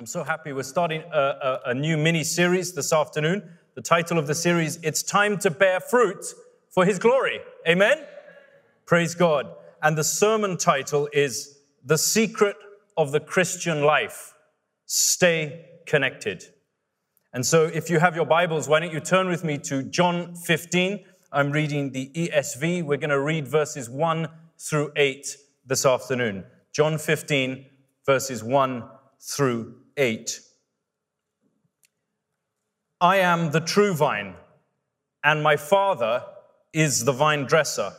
I'm so happy we're starting a, a, a new mini series this afternoon. The title of the series, It's Time to Bear Fruit for His Glory. Amen? Praise God. And the sermon title is The Secret of the Christian Life. Stay connected. And so if you have your Bibles, why don't you turn with me to John 15? I'm reading the ESV. We're going to read verses 1 through 8 this afternoon. John 15, verses 1 through 8. I am the true vine, and my Father is the vine dresser.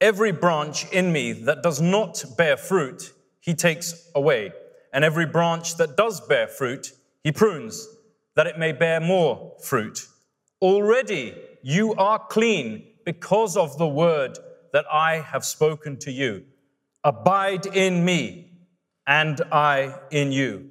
Every branch in me that does not bear fruit, he takes away. And every branch that does bear fruit, he prunes, that it may bear more fruit. Already you are clean because of the word that I have spoken to you. Abide in me, and I in you.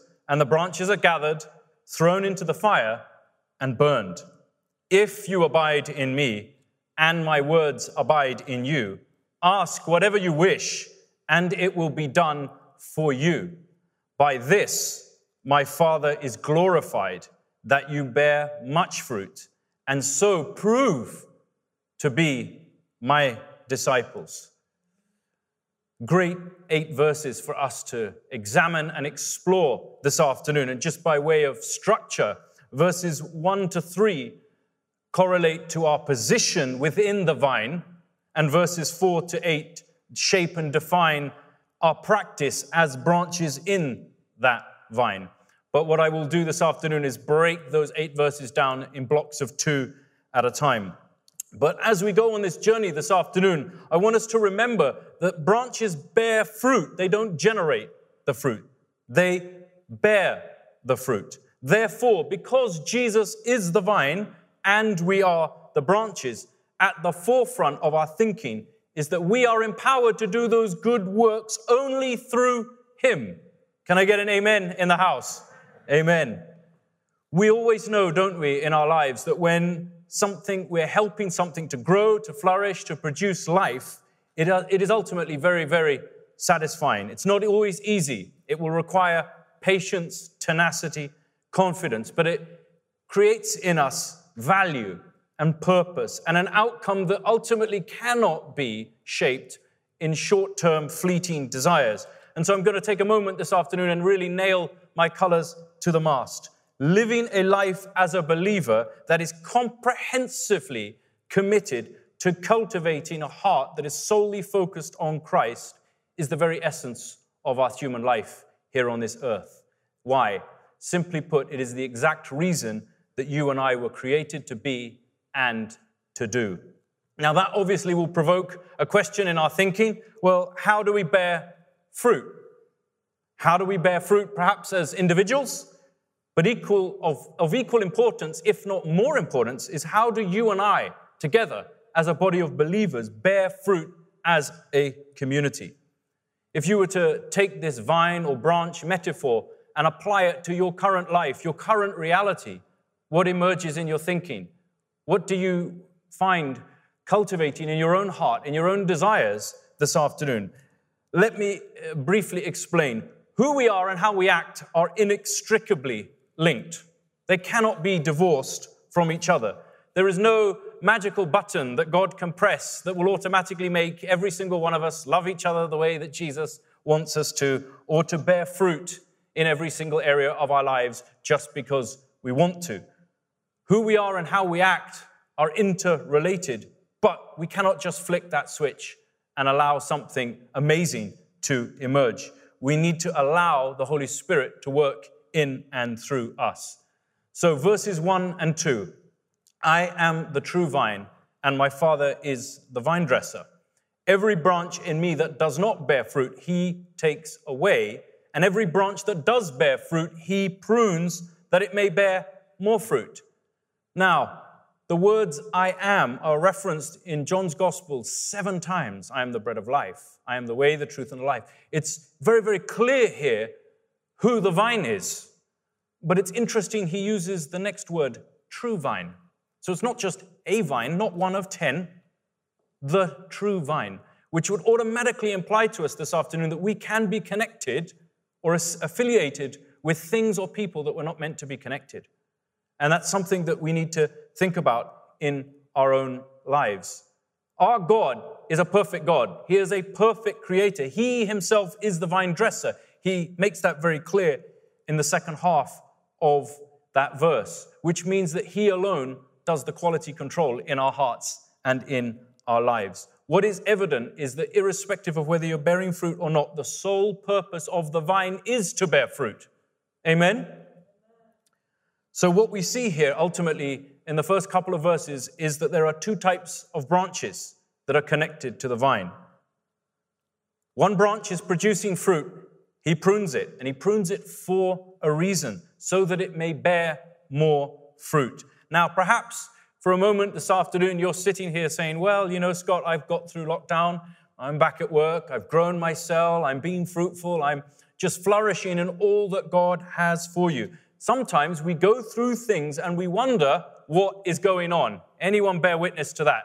and the branches are gathered, thrown into the fire, and burned. If you abide in me, and my words abide in you, ask whatever you wish, and it will be done for you. By this, my Father is glorified, that you bear much fruit, and so prove to be my disciples great eight verses for us to examine and explore this afternoon. And just by way of structure, verses one to three correlate to our position within the vine, and verses four to eight shape and define our practice as branches in that vine. But what I will do this afternoon is break those eight verses down in blocks of two at a time. But as we go on this journey this afternoon, I want us to remember that branches bear fruit. They don't generate the fruit, they bear the fruit. Therefore, because Jesus is the vine and we are the branches, at the forefront of our thinking is that we are empowered to do those good works only through Him. Can I get an amen in the house? Amen. We always know, don't we, in our lives, that when something, we're helping something to grow, to flourish, to produce life, it, uh, it is ultimately very, very satisfying. It's not always easy. It will require patience, tenacity, confidence, but it creates in us value and purpose and an outcome that ultimately cannot be shaped in short term, fleeting desires. And so I'm going to take a moment this afternoon and really nail my colors to the mast living a life as a believer that is comprehensively committed to cultivating a heart that is solely focused on Christ is the very essence of our human life here on this earth. Why? Simply put, it is the exact reason that you and I were created to be and to do. Now, that obviously will provoke a question in our thinking. Well, how do we bear fruit? How do we bear fruit, perhaps as individuals? But equal of, of equal importance, if not more importance, is how do you and I, together as a body of believers, bear fruit as a community? If you were to take this vine or branch metaphor and apply it to your current life, your current reality, what emerges in your thinking? What do you find cultivating in your own heart, in your own desires this afternoon? Let me uh, briefly explain. Who we are and how we act are inextricably linked. They cannot be divorced from each other. There is no magical button that God can press that will automatically make every single one of us love each other the way that Jesus wants us to, or to bear fruit in every single area of our lives just because we want to. Who we are and how we act are interrelated, but we cannot just flick that switch and allow something amazing to emerge. We need to allow the Holy Spirit to work in and through us. So, verses 1 and 2 I am the true vine, and my Father is the vine dresser. Every branch in me that does not bear fruit, he takes away, And every branch that does bear fruit, he prunes that it may bear more fruit. Now, the words I am are referenced in John's Gospel seven times. I am the bread of life. I am the way, the truth, and the life. It's very, very clear here who the vine is. But it's interesting, he uses the next word, true vine. So it's not just a vine, not one of ten, the true vine, which would automatically imply to us this afternoon that we can be connected or affiliated with things or people that were not meant to be connected. And that's something that we need to think about in our own lives. Our God is a perfect God. He is a perfect creator. He himself is the vine dresser. He makes that very clear in the second half of that verse, which means that He alone does the quality control in our hearts and in our lives. What is evident is that, irrespective of whether you're bearing fruit or not, the sole purpose of the vine is to bear fruit. Amen? So, what we see here ultimately in the first couple of verses is that there are two types of branches that are connected to the vine. One branch is producing fruit, he prunes it, and he prunes it for a reason, so that it may bear more fruit. Now, perhaps for a moment this afternoon, you're sitting here saying, Well, you know, Scott, I've got through lockdown. I'm back at work. I've grown my cell. I'm being fruitful. I'm just flourishing in all that God has for you sometimes we go through things and we wonder what is going on. Anyone bear witness to that?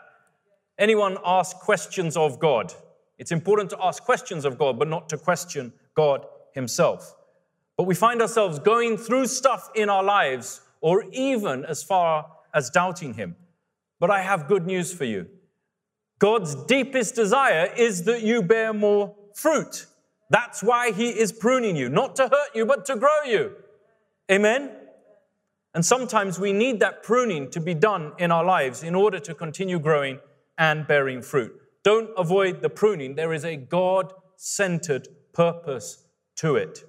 Anyone ask questions of God? It's important to ask questions of God, but not to question God Himself. But we find ourselves going through stuff in our lives, or even as far as doubting Him. But I have good news for you. God's deepest desire is that you bear more fruit. That's why He is pruning you, not to hurt you, but to grow you. Amen? And sometimes we need that pruning to be done in our lives in order to continue growing and bearing fruit. Don't avoid the pruning. There is a God centered purpose to it.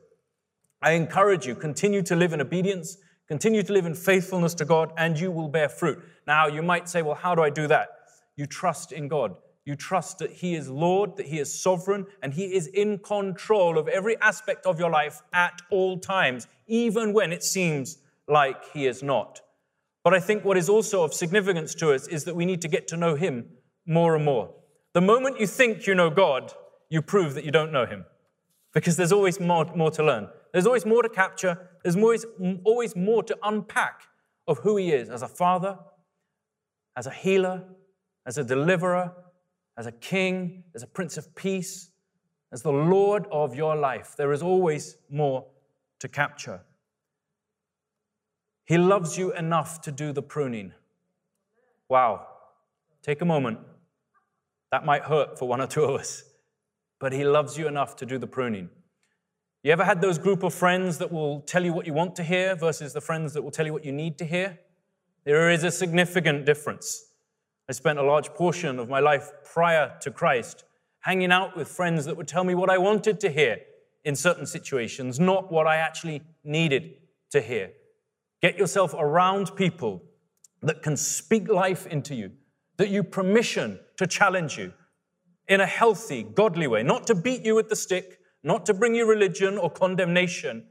I encourage you, continue to live in obedience, continue to live in faithfulness to God, and you will bear fruit. Now, you might say, well, how do I do that? You trust in God. You trust that He is Lord, that He is sovereign, and He is in control of every aspect of your life at all times, even when it seems like He is not. But I think what is also of significance to us is that we need to get to know Him more and more. The moment you think you know God, you prove that you don't know Him because there's always more, more to learn. There's always more to capture. There's always, always more to unpack of who He is as a Father, as a healer, as a deliverer, as a king, as a prince of peace, as the Lord of your life. There is always more to capture. He loves you enough to do the pruning. Wow. Take a moment. That might hurt for one or two of us, but He loves you enough to do the pruning. You ever had those group of friends that will tell you what you want to hear versus the friends that will tell you what you need to hear? There is a significant difference. I spent a large portion of my life prior to Christ hanging out with friends that would tell me what I wanted to hear in certain situations, not what I actually needed to hear. Get yourself around people that can speak life into you, that you permission to challenge you in a healthy, godly way, not to beat you with the stick, not to bring you religion or condemnation,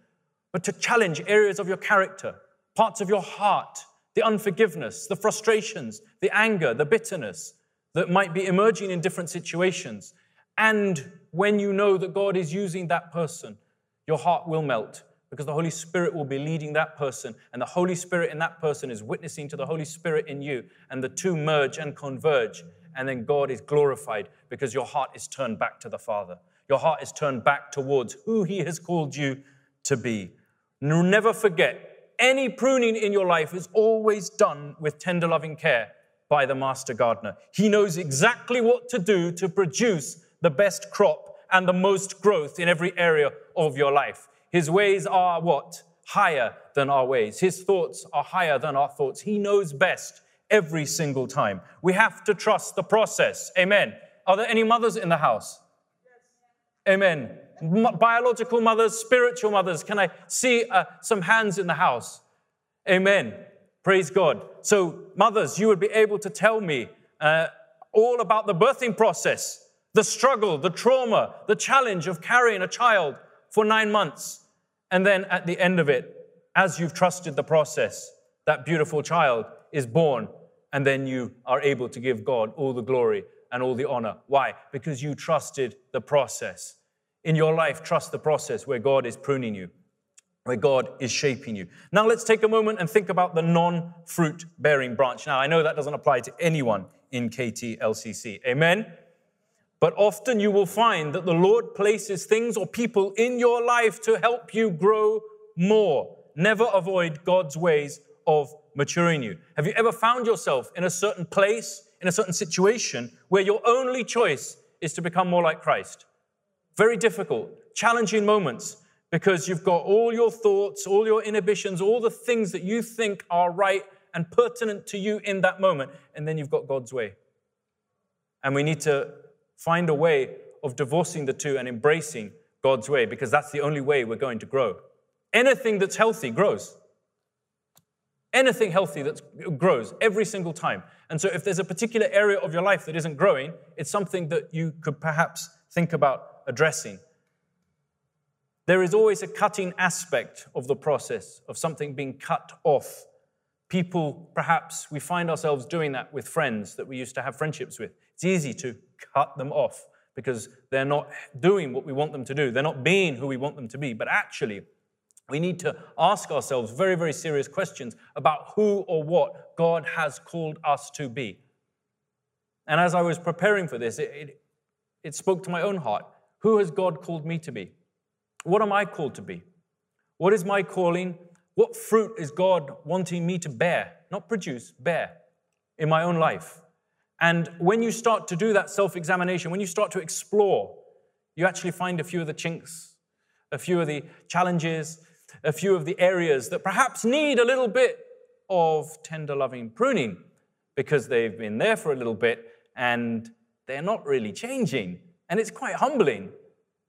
but to challenge areas of your character, parts of your heart, the unforgiveness, the frustrations, the anger, the bitterness that might be emerging in different situations. And when you know that God is using that person, your heart will melt because the Holy Spirit will be leading that person, and the Holy Spirit in that person is witnessing to the Holy Spirit in you, and the two merge and converge, and then God is glorified because your heart is turned back to the Father. Your heart is turned back towards who He has called you to be. Never forget any pruning in your life is always done with tender loving care by the master gardener. He knows exactly what to do to produce the best crop and the most growth in every area of your life. His ways are what? Higher than our ways. His thoughts are higher than our thoughts. He knows best every single time. We have to trust the process. Amen. Are there any mothers in the house? Amen biological mothers, spiritual mothers. Can I see uh, some hands in the house? Amen. Praise God. So, mothers, you would be able to tell me uh, all about the birthing process, the struggle, the trauma, the challenge of carrying a child for nine months. And then at the end of it, as you've trusted the process, that beautiful child is born. And then you are able to give God all the glory and all the honor. Why? Because you trusted the process. In your life, trust the process where God is pruning you, where God is shaping you. Now, let's take a moment and think about the non fruit bearing branch. Now, I know that doesn't apply to anyone in KTLCC. Amen? But often you will find that the Lord places things or people in your life to help you grow more. Never avoid God's ways of maturing you. Have you ever found yourself in a certain place, in a certain situation, where your only choice is to become more like Christ? Very difficult, challenging moments because you've got all your thoughts, all your inhibitions, all the things that you think are right and pertinent to you in that moment, and then you've got God's way. And we need to find a way of divorcing the two and embracing God's way because that's the only way we're going to grow. Anything that's healthy grows. Anything healthy that grows every single time. And so, if there's a particular area of your life that isn't growing, it's something that you could perhaps think about addressing. There is always a cutting aspect of the process of something being cut off. People, perhaps, we find ourselves doing that with friends that we used to have friendships with. It's easy to cut them off because they're not doing what we want them to do. They're not being who we want them to be. But actually, we need to ask ourselves very, very serious questions about who or what God has called us to be. And as I was preparing for this, it, it, it spoke to my own heart. Who has God called me to be? What am I called to be? What is my calling? What fruit is God wanting me to bear? Not produce, bear in my own life. And when you start to do that self examination, when you start to explore, you actually find a few of the chinks, a few of the challenges, a few of the areas that perhaps need a little bit of tender loving pruning because they've been there for a little bit and they're not really changing. And it's quite humbling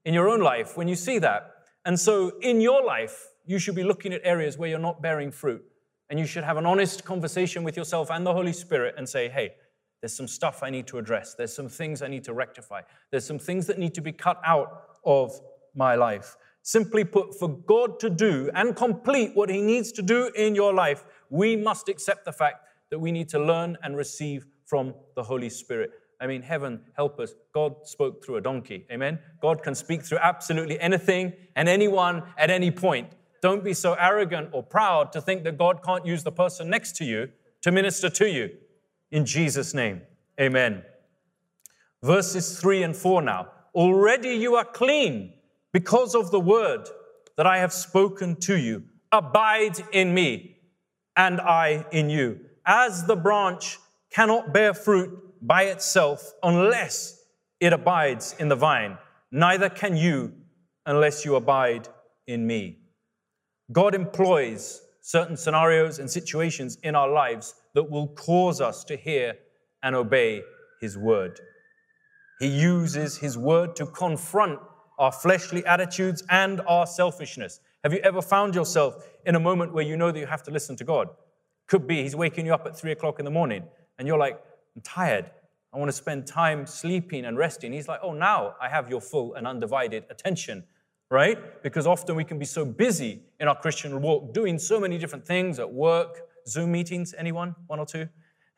in your own life when you see that. And so in your life, you should be looking at areas where you're not bearing fruit. And you should have an honest conversation with yourself and the Holy Spirit and say, hey, there's some stuff I need to address. There's some things I need to rectify. There's some things that need to be cut out of my life. Simply put, for God to do and complete what He needs to do in your life, we must accept the fact that we need to learn and receive from the Holy Spirit. I mean, heaven help us. God spoke through a donkey. Amen? God can speak through absolutely anything and anyone at any point. Don't be so arrogant or proud to think that God can't use the person next to you to minister to you in Jesus' name. Amen. Verses 3 and 4 now. Already you are clean because of the word that I have spoken to you. Abide in me, and I in you. As the branch cannot bear fruit by itself unless it abides in the vine, neither can you unless you abide in me. God employs certain scenarios and situations in our lives that will cause us to hear and obey His word. He uses His word to confront our fleshly attitudes and our selfishness. Have you ever found yourself in a moment where you know that you have to listen to God? Could be He's waking you up at three o'clock in the morning and you're like, I'm tired. I want to spend time sleeping and resting. He's like, Oh, now I have your full and undivided attention, right? Because often we can be so busy in our Christian walk doing so many different things at work, Zoom meetings, anyone? One or two?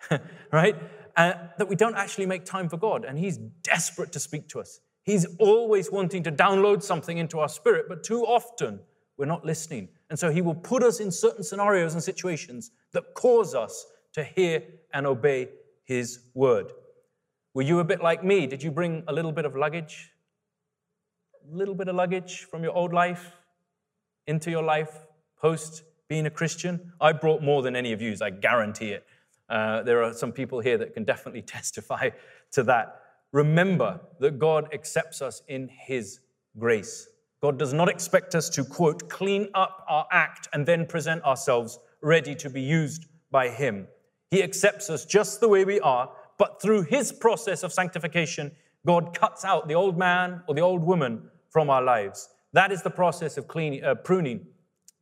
right? Uh, that we don't actually make time for God. And He's desperate to speak to us. He's always wanting to download something into our spirit, but too often we're not listening. And so He will put us in certain scenarios and situations that cause us to hear and obey His word. Were you a bit like me? Did you bring a little bit of luggage? A little bit of luggage from your old life into your life post being a Christian. I brought more than any of you, I guarantee it. Uh, there are some people here that can definitely testify to that. Remember that God accepts us in His grace. God does not expect us to, quote, clean up our act and then present ourselves ready to be used by Him. He accepts us just the way we are, but through His process of sanctification, God cuts out the old man or the old woman from our lives. That is the process of cleaning, uh, pruning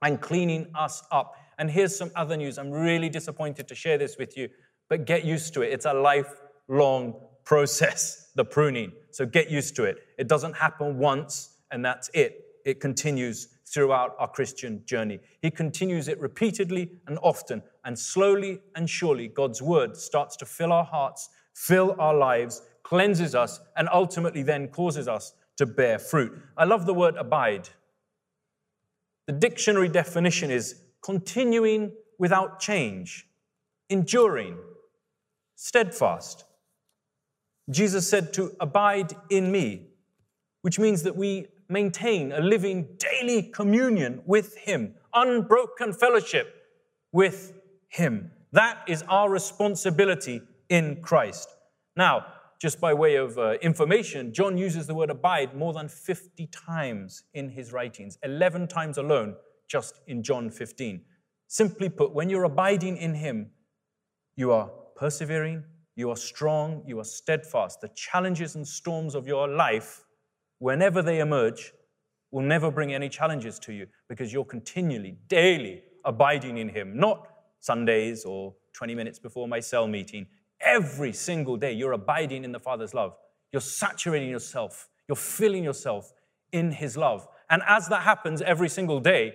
and cleaning us up. And here's some other news. I'm really disappointed to share this with you, but get used to it. It's a lifelong process, the pruning. So get used to it. It doesn't happen once and that's it. it continues throughout our Christian journey. He continues it repeatedly and often, and slowly and surely, God's word starts to fill our hearts, fill our lives, cleanses us, and ultimately then causes us to bear fruit. I love the word abide. The dictionary definition is continuing without change, enduring, steadfast. Jesus said to abide in me, which means that we maintain a living daily communion with Him, unbroken fellowship with Him. That is our responsibility in Christ. Now, just by way of uh, information, John uses the word abide more than 50 times in his writings, 11 times alone, just in John 15. Simply put, when you're abiding in Him, you are persevering, you are strong, you are steadfast. The challenges and storms of your life, whenever they emerge, will never bring any challenges to you because you're continually, daily abiding in Him, not Sundays or 20 minutes before my cell meeting. Every single day, you're abiding in the Father's love. You're saturating yourself, you're filling yourself in His love. And as that happens every single day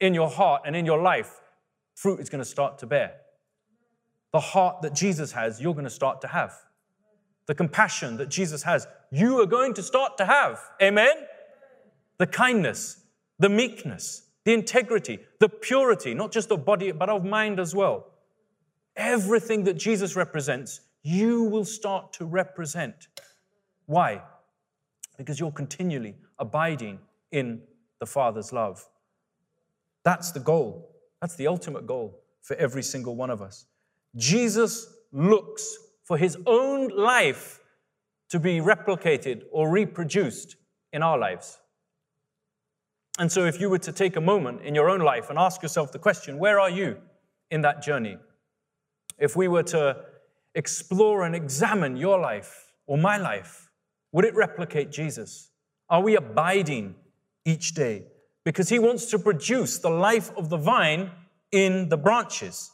in your heart and in your life, fruit is going to start to bear. The heart that Jesus has, you're going to start to have. The compassion that Jesus has, you are going to start to have. Amen? The kindness, the meekness, the integrity, the purity, not just of body, but of mind as well. Everything that Jesus represents, you will start to represent. Why? Because you're continually abiding in the Father's love. That's the goal. That's the ultimate goal for every single one of us. Jesus looks for his own life to be replicated or reproduced in our lives. And so, if you were to take a moment in your own life and ask yourself the question, where are you in that journey? If we were to explore and examine your life or my life, would it replicate Jesus? Are we abiding each day? because he wants to produce the life of the vine in the branches.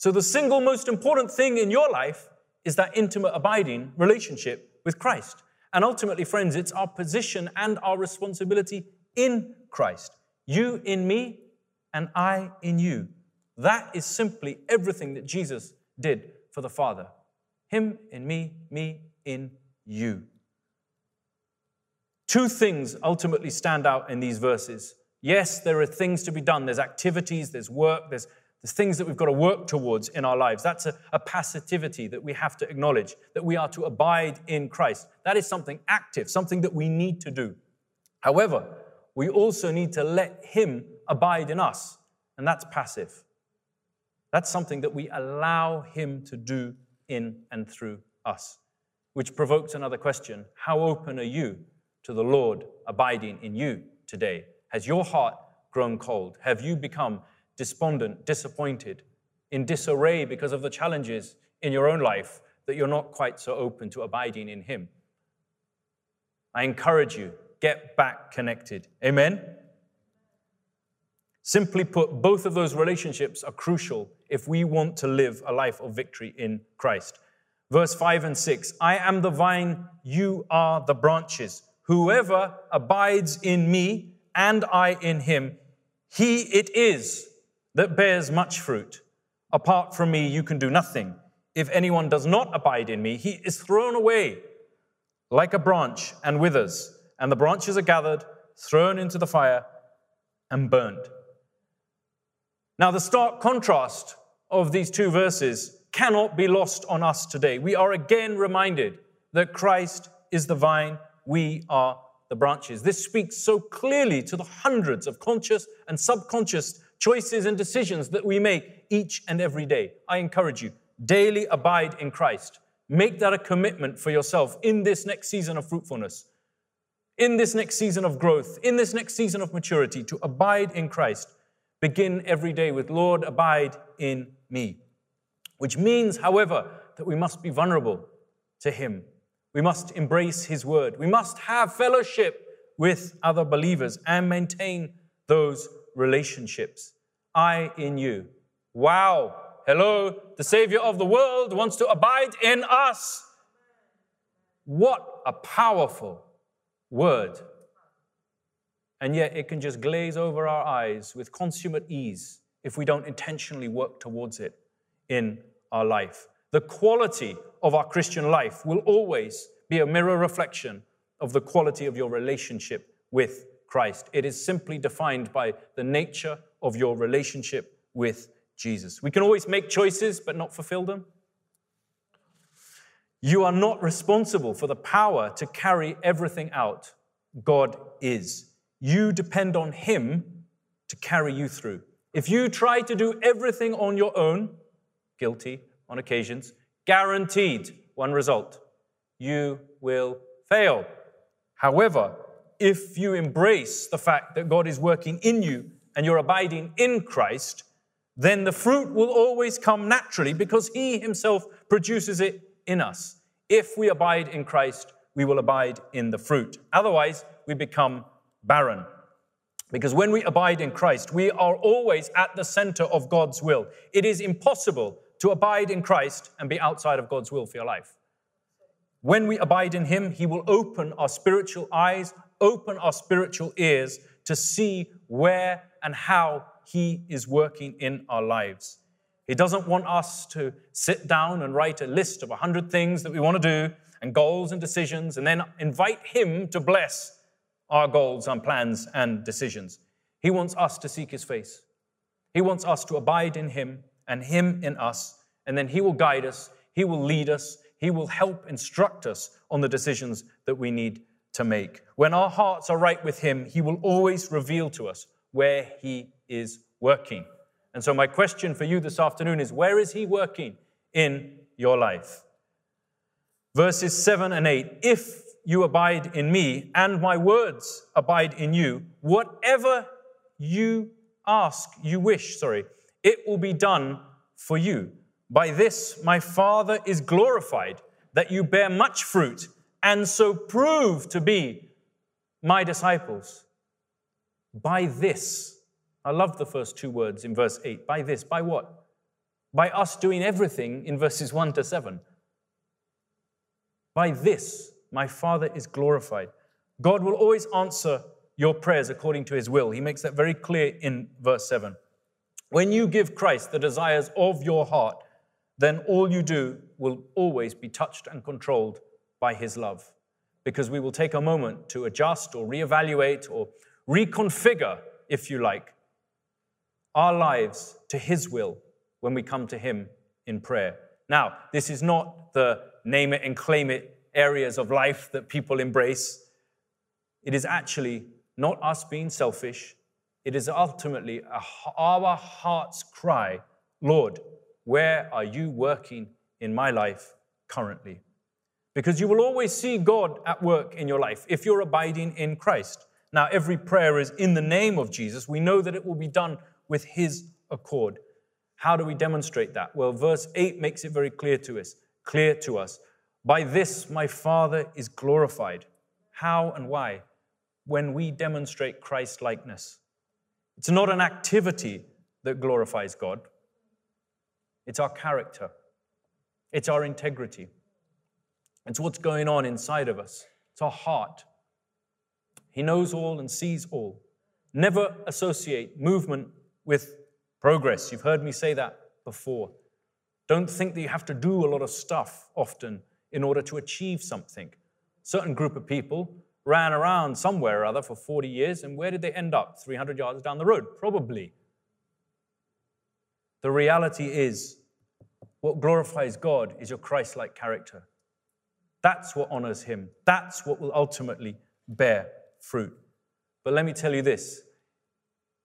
So, the single most important thing in your life is that intimate, abiding relationship with Christ. And ultimately, friends, it's our position and our responsibility in Christ. You in me, and I in you. That is simply everything that Jesus did for the Father. Him in me, me in you. Two things ultimately stand out in these verses. Yes, there are things to be done. There's activities, there's work, there's, there's things that we've got to work towards in our lives. That's a, a passivity that we have to acknowledge, that we are to abide in Christ. That is something active, something that we need to do. However, we also need to let Him abide in us, and that's passive. That's something that we allow Him to do in and through us, which provokes another question How open are you to the Lord abiding in you today? Has your heart grown cold? Have you become despondent, disappointed, in disarray because of the challenges in your own life that you're not quite so open to abiding in Him? I encourage you, get back connected. Amen? Simply put, both of those relationships are crucial if we want to live a life of victory in Christ. Verse 5 and 6 I am the vine, you are the branches. Whoever abides in me and I in him, he it is that bears much fruit. Apart from me, you can do nothing. If anyone does not abide in me, he is thrown away like a branch and withers, and the branches are gathered, thrown into the fire, and burned. Now, the stark contrast of these two verses cannot be lost on us today. We are again reminded that Christ is the vine, we are the branches. This speaks so clearly to the hundreds of conscious and subconscious choices and decisions that we make each and every day. I encourage you, daily abide in Christ. Make that a commitment for yourself in this next season of fruitfulness, in this next season of growth, in this next season of maturity, to abide in Christ. Begin every day with, Lord, abide in me. Which means, however, that we must be vulnerable to Him we must embrace His word. We must have fellowship with other believers and maintain those relationships. I in you. Wow. Hello. The Savior of the world wants to abide in us. What a powerful word. and yet it can just glaze over our eyes with consummate ease if we don't intentionally work towards it in our life. The quality of our Christian life will always be a mirror reflection of the quality of your relationship with Christ. It is simply defined by the nature of your relationship with Jesus. We can always make choices but not fulfill them. You are not responsible for the power to carry everything out. God is. You depend on Him to carry you through. If you try to do everything on your own, guilty on occasions, guaranteed one result you will fail. However, if you embrace the fact that God is working in you and you're abiding in Christ, then the fruit will always come naturally because He Himself produces it in us. If we abide in Christ, we will abide in the fruit. Otherwise, we become barren. Because when we abide in Christ, we are always at the center of God's will. It is impossible to abide in Christ and be outside of God's will for your life. When we abide in Him, He will open our spiritual eyes, open our spiritual ears to see where and how He is working in our lives. He doesn't want us to sit down and write a list of 100 things that we want to do and goals and decisions and then invite Him to bless our goals and plans and decisions. He wants us to seek His face. He wants us to abide in Him and Him in us, and then He will guide us, He will lead us, He will help instruct us on the decisions that we need to make. When our hearts are right with Him, He will always reveal to us where He is working. And so, my question for you this afternoon is where is He working in your life? Verses 7 and 8 If you abide in me and my words abide in you, whatever you ask, you wish, sorry, it will be done for you. By this my Father is glorified, that you bear much fruit and so prove to be my disciples. By this, I love the first two words in verse 8. By this, by what? By us doing everything in verses 1 to 7. By this, my Father is glorified. God will always answer your prayers according to his will. He makes that very clear in verse 7. When you give Christ the desires of your heart, then all you do will always be touched and controlled by his love. Because we will take a moment to adjust or reevaluate or reconfigure, if you like, our lives to his will when we come to him in prayer. Now, this is not the name it and claim it areas of life that people embrace. It is actually not us being selfish. It is ultimately our heart's cry Lord, where are you working in my life currently? Because you will always see God at work in your life if you're abiding in Christ. Now, every prayer is in the name of Jesus. We know that it will be done with His accord. How do we demonstrate that? Well, verse 8 makes it very clear to us, clear to us. By this my Father is glorified. How and why? When we demonstrate Christ likeness. It's not an activity that glorifies God, it's our character, it's our integrity, it's what's going on inside of us, it's our heart. He knows all and sees all. Never associate movement with progress. You've heard me say that before. Don't think that you have to do a lot of stuff often in order to achieve something. Certain group of people ran around somewhere or other for 40 years, and where did they end up? 300 yards down the road? Probably. The reality is, what glorifies God is your Christ like character. That's what honors Him. That's what will ultimately bear fruit. But let me tell you this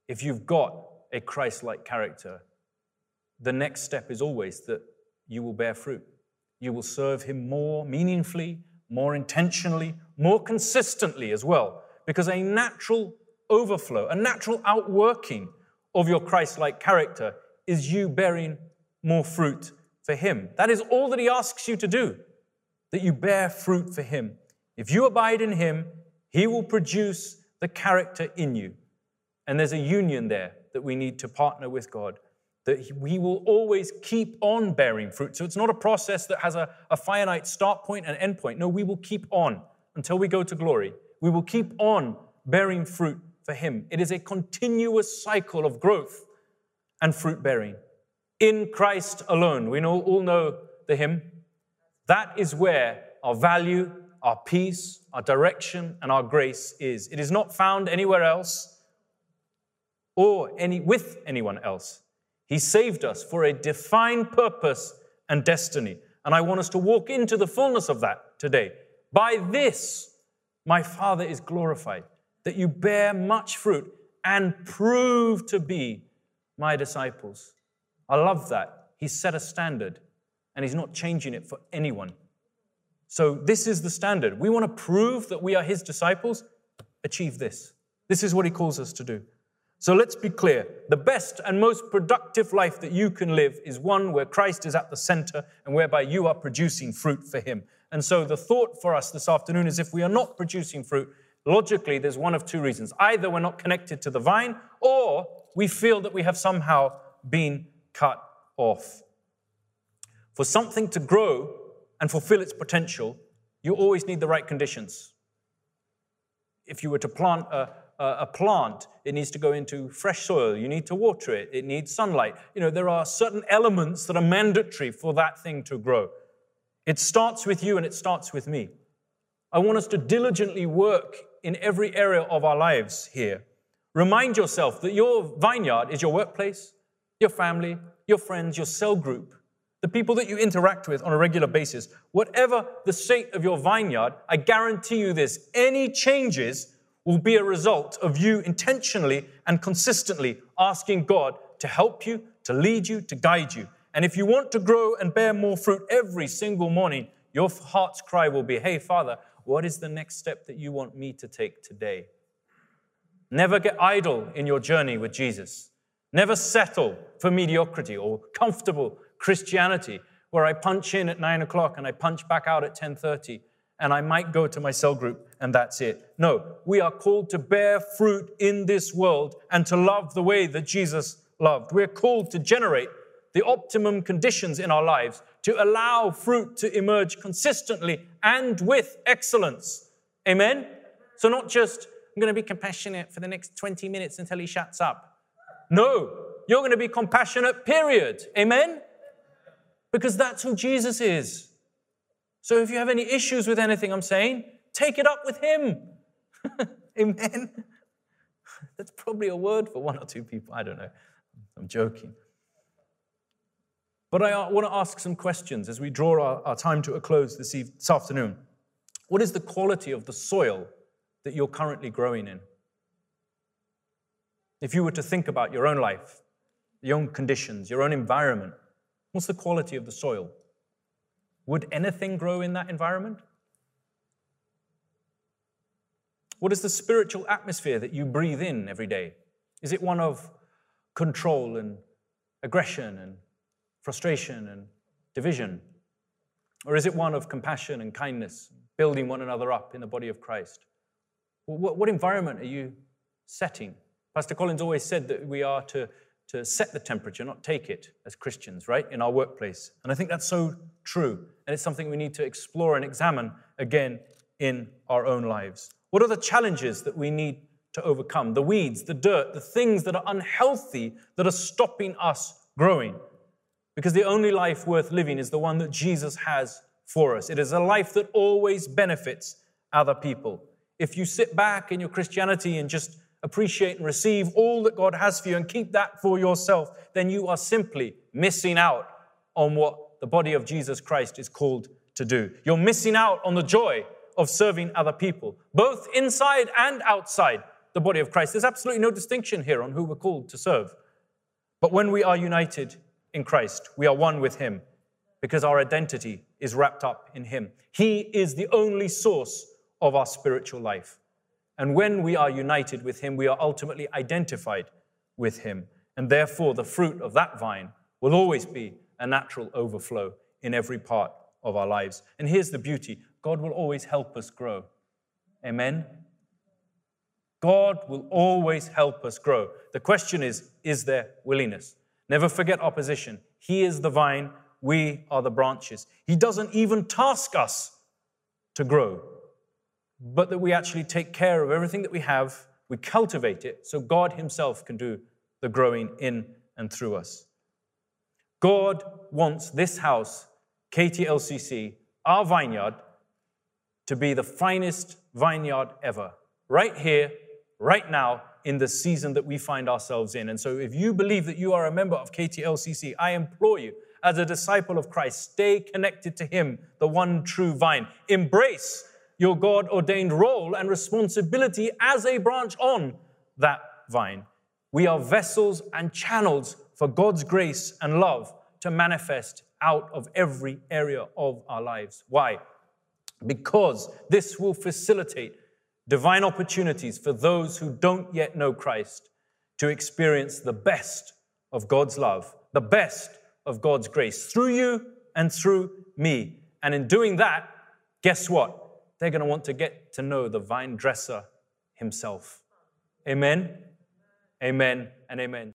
if you've got a Christ like character, the next step is always that you will bear fruit. You will serve Him more meaningfully, more intentionally, more consistently as well, because a natural overflow, a natural outworking of your Christ like character is you bearing more fruit for Him. That is all that He asks you to do, that you bear fruit for Him. If you abide in Him, He will produce the character in you. And there's a union there that we need to partner with God that we will always keep on bearing fruit. So it's not a process that has a, a finite start point and end point. No, we will keep on until we go to glory. We will keep on bearing fruit for Him. It is a continuous cycle of growth and fruit bearing. In Christ alone. We know, all know the hymn. That is where our value, our peace, our direction, and our grace is. It is not found anywhere else or any, with anyone else. He saved us for a defined purpose and destiny. And I want us to walk into the fullness of that today. By this, my Father is glorified, that you bear much fruit and prove to be my disciples. I love that. He set a standard and he's not changing it for anyone. So, this is the standard. We want to prove that we are his disciples. Achieve this. This is what he calls us to do. So, let's be clear. The best and most productive life that you can live is one where Christ is at the center and whereby you are producing fruit for him. And so, the thought for us this afternoon is if we are not producing fruit, logically, there's one of two reasons. Either we're not connected to the vine, or we feel that we have somehow been cut off. For something to grow and fulfill its potential, you always need the right conditions. If you were to plant a, a plant, it needs to go into fresh soil. You need to water it. It needs sunlight. You know, there are certain elements that are mandatory for that thing to grow. It starts with you and it starts with me. I want us to diligently work in every area of our lives here. Remind yourself that your vineyard is your workplace, your family, your friends, your cell group, the people that you interact with on a regular basis. Whatever the state of your vineyard, I guarantee you this any changes will be a result of you intentionally and consistently asking God to help you, to lead you, to guide you. And if you want to grow and bear more fruit every single morning, your heart's cry will be, Hey, Father, what is the next step that you want me to take today? Never get idle in your journey with Jesus. Never settle for mediocrity or comfortable Christianity where I punch in at nine o'clock and I punch back out at 1030 and I might go to my cell group and that's it. No, we are called to bear fruit in this world and to love the way that Jesus loved. We're called to generate the optimum conditions in our lives to allow fruit to emerge consistently and with excellence. Amen? So, not just, I'm going to be compassionate for the next 20 minutes until he shuts up. No, you're going to be compassionate, period. Amen? Because that's who Jesus is. So, if you have any issues with anything I'm saying, take it up with him. Amen? That's probably a word for one or two people. I don't know. I'm joking. But I uh, want to ask some questions as we draw our, our time to a close this, eve- this afternoon. What is the quality of the soil that you're currently growing in? If you were to think about your own life, your own conditions, your own environment, what's the quality of the soil? Would anything grow in that environment? What is the spiritual atmosphere that you breathe in every day? Is it one of control and aggression and frustration and division? Or is it one of compassion and kindness, building one another up in the body of Christ? What, what environment are you setting? Pastor Collins always said that we are to, to set the temperature, not take it as Christians, right, in our workplace. And I think that's so true. And it's something we need to explore and examine again in our own lives. What are the challenges that we need to overcome? The weeds, the dirt, the things that are unhealthy that are stopping us growing. Because the only life worth living is the one that Jesus has for us. It is a life that always benefits other people. If you sit back in your Christianity and just appreciate and receive all that God has for you and keep that for yourself, then you are simply missing out on what the body of Jesus Christ is called to do. You're missing out on the joy of serving other people, both inside and outside the body of Christ. There's absolutely no distinction here on who we're called to serve. But when we are united in Christ. We are one with Him because our identity is wrapped up in Him. He is the only source of our spiritual life. And when we are united with Him, we are ultimately identified with Him. And therefore, the fruit of that vine will always be a natural overflow in every part of our lives. And here's the beauty God will always help us grow. Amen? God will always help us grow. The question is, is there willingness? Never forget opposition. He is the vine, we are the branches. He doesn't even task us to grow, but that we actually take care of everything that we have we cultivate it so God Himself can do the growing in and through us. God wants this house, KTLCC, our vineyard, to be the finest vineyard ever, right here, right now, in the season that we find ourselves in. And so, if you believe that you are a member of KTLCC, I implore you, as a disciple of Christ, stay connected to Him, the one true vine. Embrace your God ordained role and responsibility as a branch on that vine. We are vessels and channels for God's grace and love to manifest out of every area of our lives. Why? Because this will facilitate divine opportunities for those who don't yet know Christ to experience the best of God's love, the best of God's grace through you and through me. And in doing that, guess what? They're going to want to get to know the vine dresser himself. Amen, amen, and amen.